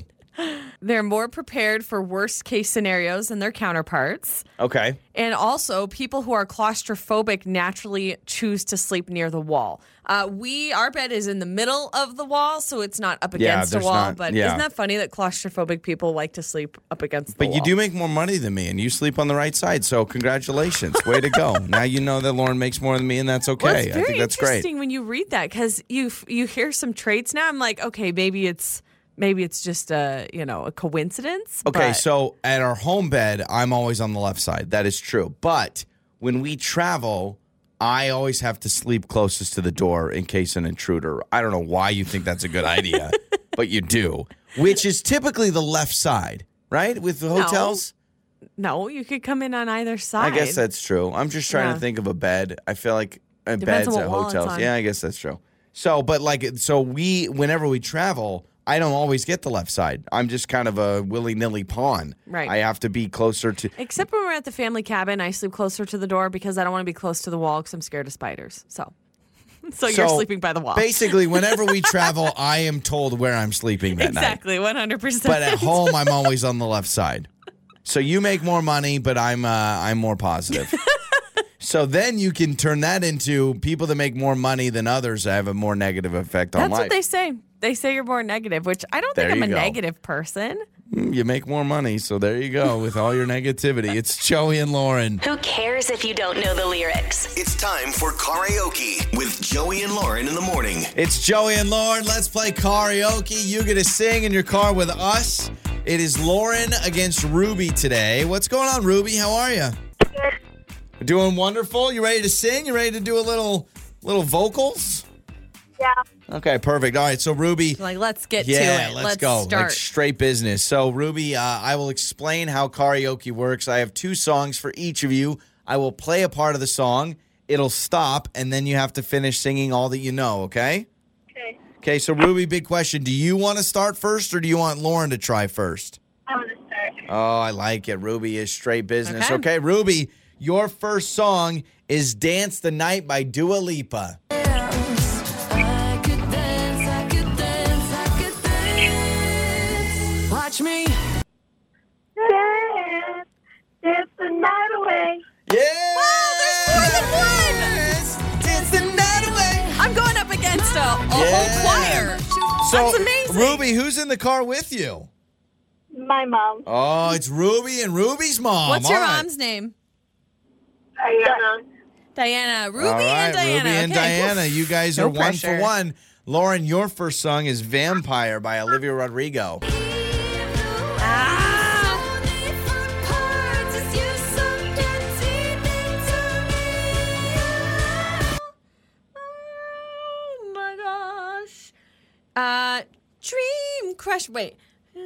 They're more prepared for worst case scenarios than their counterparts. Okay. And also, people who are claustrophobic naturally choose to sleep near the wall. Uh, we, our bed is in the middle of the wall, so it's not up Yeah, against the wall. not- but yeah. isn't that funny that claustrophobic people like to sleep up against the wall? But wall? you do make more money than me, and you sleep on the right side. So congratulations, way to go! Now you know that Lauren makes more than me, and that's okay. Well, I think that's great. interesting when you read that because you you hear some traits now. I'm like, okay, maybe it's maybe it's just a you know a coincidence. Okay, but- so at our home bed, I'm always on the left side. That is true. But when we travel, I always have to sleep closest to the door in case an intruder. I don't know why you think that's a good idea, but you do. Which is typically the left side, right? With the hotels. no, you could come in on either side. I guess that's true. I'm just trying Yeah. to think of a bed. I feel like uh, Depends beds at hotels. Yeah, I guess that's true. So, but like, so we, whenever we travel, I don't always get the left side. I'm just kind of a willy nilly pawn. Right. I have to be closer to. Except when we're at the family cabin, I sleep closer to the door because I don't want to be close to the wall because I'm scared of spiders. So, so, you're sleeping by the wall. Basically, whenever we travel, I am told where I'm sleeping that night. exactly, 100. percent But at home, I'm always on the left side. So you make more money, but I'm uh, I'm more positive. so then you can turn that into people that make more money than others have a more negative effect on That's life. That's what they say. They say you're more negative, which I don't There think I'm a go. negative person. Mm, You make more money, so there you go with all your negativity. It's Joey and Lauren. Who cares if you don't know the lyrics? It's time for karaoke with Joey and Lauren in the morning. It's Joey and Lauren. Let's play karaoke. You get to sing in your car with us. It is Lauren against Ruby today. What's going on, Ruby? How are you? Good. Doing wonderful. You ready to sing? You ready to do a little little vocals? Yeah. Okay, perfect. All right, so Ruby, Like, let's get yeah, to it. let's, go. Like straight business. So, Ruby, uh, I will explain how karaoke works. I have two songs for each of you. I will play a part of the song. It'll stop, and then you have to finish singing all that you know. Okay. Okay. Okay. So, Ruby, big question: Do you want to start first, or do you want Lauren to try first? I want to start. Oh, I like it. Ruby is straight business. Okay. Okay, Ruby, your first song is "Dance the Night" by Dua Lipa. Watch me. Dance, dance the night away. Yeah. Wow, there's more than one. Dance the night away. I'm going up against a, a Yeah. whole choir. So, That's amazing. Ruby, who's in the car with you? My mom. Oh, it's Ruby and Ruby's mom. What's All your right. mom's name? Diana. Diana. Ruby All right, and Diana. Ruby and Okay. Diana, you guys No are one pressure. for one. Lauren, your first song is "Vampire" by Olivia Rodrigo. Dream Crush. Wait.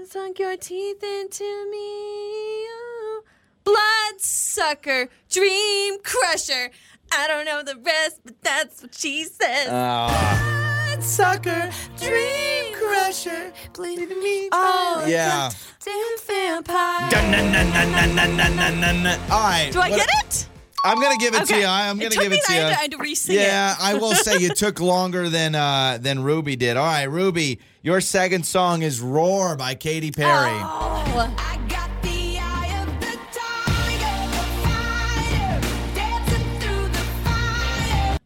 Sunk your teeth into me. Oh. Blood sucker. Dream crusher. I don't know the rest, but that's what she says. Ah, Blood sucker. Dream crusher. Bleed me. Oh, yeah. damn vampire. Dun-dun-dun-dun-dun-dun-dun-dun. All right. Do I what- get it? I'm gonna give it to you. I'm It gonna took give me it to I you. had to- I had to re-sing it. yeah, I will say you took longer than uh, than Ruby did. All right, Ruby, your second song is "Roar" by Katy Perry. Oh. I got the eye of the tiger, fire, dancing through the fire.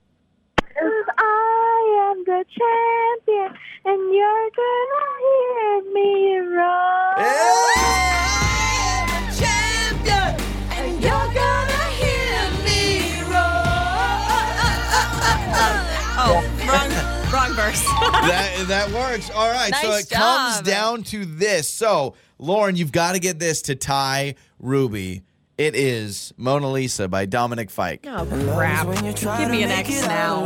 Cause I am the champion, and you're gonna hear me roar. champion, and you're gonna hear me Oh, wrong, wrong that that works. All right, so Nice it comes down to this. So, Lauren, you've got to get this to tie Ruby. It is Mona Lisa by Dominic Fike. oh crap! Give me an X now.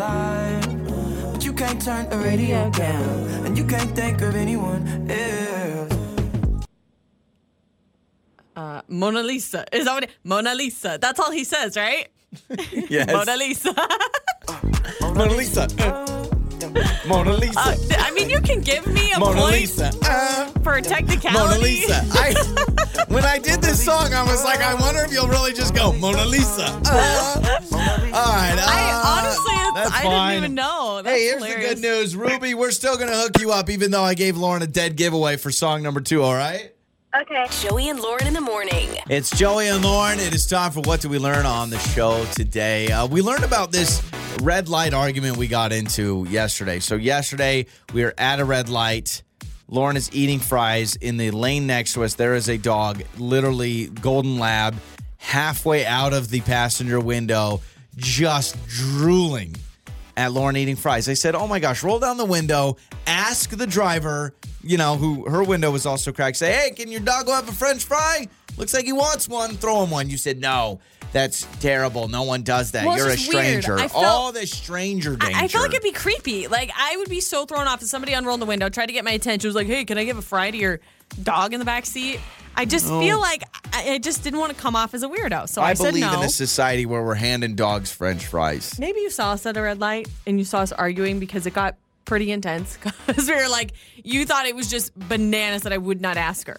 But you can't turn the radio down, and you can't think of anyone else. Uh, Mona Lisa is that what? It, Mona Lisa. That's all he says, right? Yes. Mona Lisa. Mona Lisa. Uh, Mona Lisa. Uh, I mean, you can give me a Mona point Lisa. uh, for technicality. Mona Lisa. I, when I did this song, I was like, I wonder if you'll really just go Mona Lisa. Uh, all right. Uh, I honestly, that's I fine. didn't even know. That's Hey, here's hilarious. the good news, Ruby. We're still gonna hook you up, even though I gave Lauren a dead giveaway for song number two. All right. Okay. Joey and Lauren in the morning. It's Joey and Lauren. It is time for what do we learn on the show today? Uh, we learned about this red light argument we got into yesterday. So yesterday we were at a red light. Lauren is eating fries in the lane next to us. There is a dog, literally golden lab, halfway out of the passenger window, just drooling at Lauren eating fries. I said, "Oh my gosh, roll down the window, ask the driver, you know, who her window was also cracked. Say, "Hey, can your dog go have a french fry? Looks like he wants one. Throw him one." You said, "No. That's terrible. No one does that. Well, You're a stranger." Felt- All this stranger danger. I, I feel like it'd be creepy. Like I would be so thrown off if somebody unrolled the window, tried to get my attention, was like, "Hey, can I give a fry to your dog in the back seat?" I just oh. feel like I, I just didn't want to come off as a weirdo, so I, said, I believe no. in a society where we're handing dogs french fries. Maybe you saw us at a red light and you saw us arguing because it got pretty intense. Because we were like, you thought it was just bananas that I would not ask her.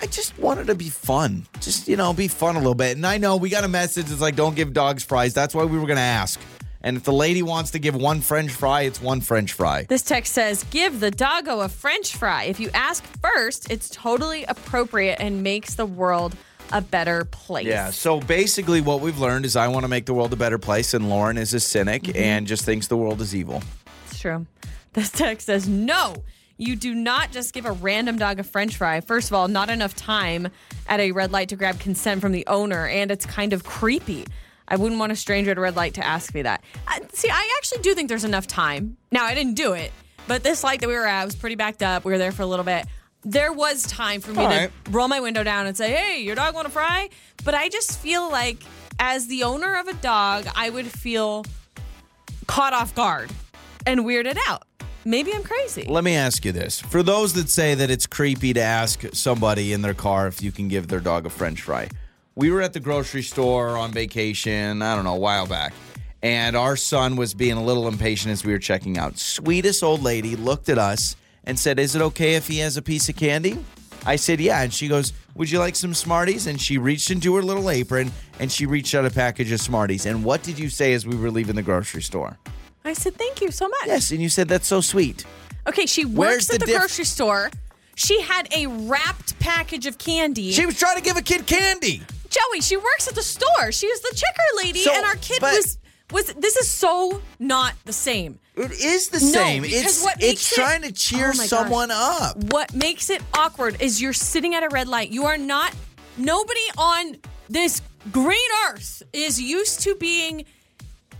I just wanted to be fun. Just, you know, be fun a little bit. And I know we got a message that's like, don't give dogs fries. That's why we were going to ask. And if the lady wants to give one French fry, it's one French fry. This text says, give the doggo a french fry. If you ask first, it's totally appropriate and makes the world a better place. Yeah. So basically, what we've learned is I want to make the world a better place, and Lauren is a cynic mm-hmm. and just thinks the world is evil. It's true. This text says, no, You do not just give a random dog a french fry. First of all, not enough time at a red light to grab consent from the owner, and it's kind of creepy. I wouldn't want a stranger at a red light to ask me that. Uh, see, I actually do think there's enough time. Now, I didn't do it, but this light that we were at was pretty backed up. We were there for a little bit. There was time for me All to right. roll my window down and say, hey, your dog want to fry? But I just feel like, as the owner of a dog, I would feel caught off guard and weirded out. Maybe I'm crazy. Let me ask you this. For those that say that it's creepy to ask somebody in their car if you can give their dog a french fry, we were at the grocery store on vacation, I don't know, a while back, and our son was being a little impatient as we were checking out. Sweetest old lady looked at us and said, Is it okay if he has a piece of candy? I said, Yeah. And she goes, Would you like some Smarties? And she reached into her little apron and she reached out a package of Smarties. And what did you say as we were leaving the grocery store? I said, thank you so much. Yes. And you said, That's so sweet. Okay, she Where's works at the the, diff- grocery store. She had a wrapped package of candy. She was trying to give a kid candy. Joey, she works at the store. She was the checker lady, So, and our kid but- was was. This is so not the same. It is the No, same. It's what it's it- trying to cheer Oh my gosh. someone up. What makes it awkward is you're sitting at a red light. You are not. Nobody on this green earth is used to being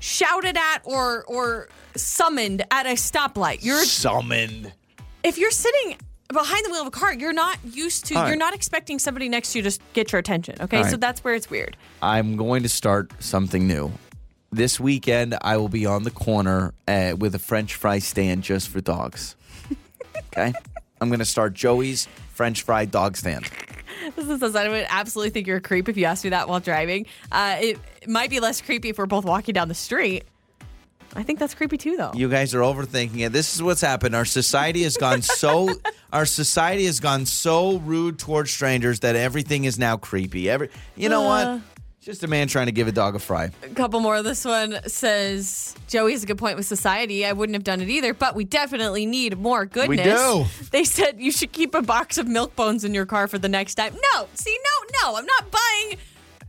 shouted at or or summoned at a stoplight. You're Summoned. if you're sitting behind the wheel of a car, you're not used to. All right. You're not expecting somebody next to you to get your attention. Okay, All so right. that's where it's weird. I'm going to start something new. This weekend, I will be on the corner uh, with a French fry stand just for dogs. Okay, I'm going to start Joey's French fry dog stand. This is I would absolutely think you're a creep if you asked me that while driving. Uh, it, might be less creepy if we're both walking down the street. I think that's creepy too, though. You guys are overthinking it. This is what's happened. Our society has gone so our society has gone so rude towards strangers that everything is now creepy. Every you know Uh. what? Just a man trying to give a dog a fry. A couple more. This one says Joey has a good point with society. I wouldn't have done it either, but we definitely need more goodness. We do. They said you should keep a box of milk bones in your car for the next time. No, see, no, no, I'm not buying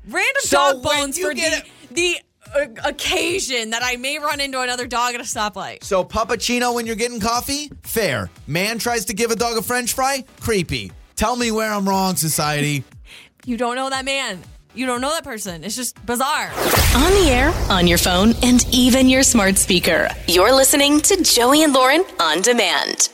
random So dog bones for the the uh, occasion that I may run into another dog at a stoplight. So puppuccino when you're getting coffee? Fair. Man tries to give a dog a french fry? Creepy. Tell me where I'm wrong, society. You don't know that man. You don't know that person. It's just bizarre. On the air, on your phone, and even your smart speaker. You're listening to Joey and Lauren on demand.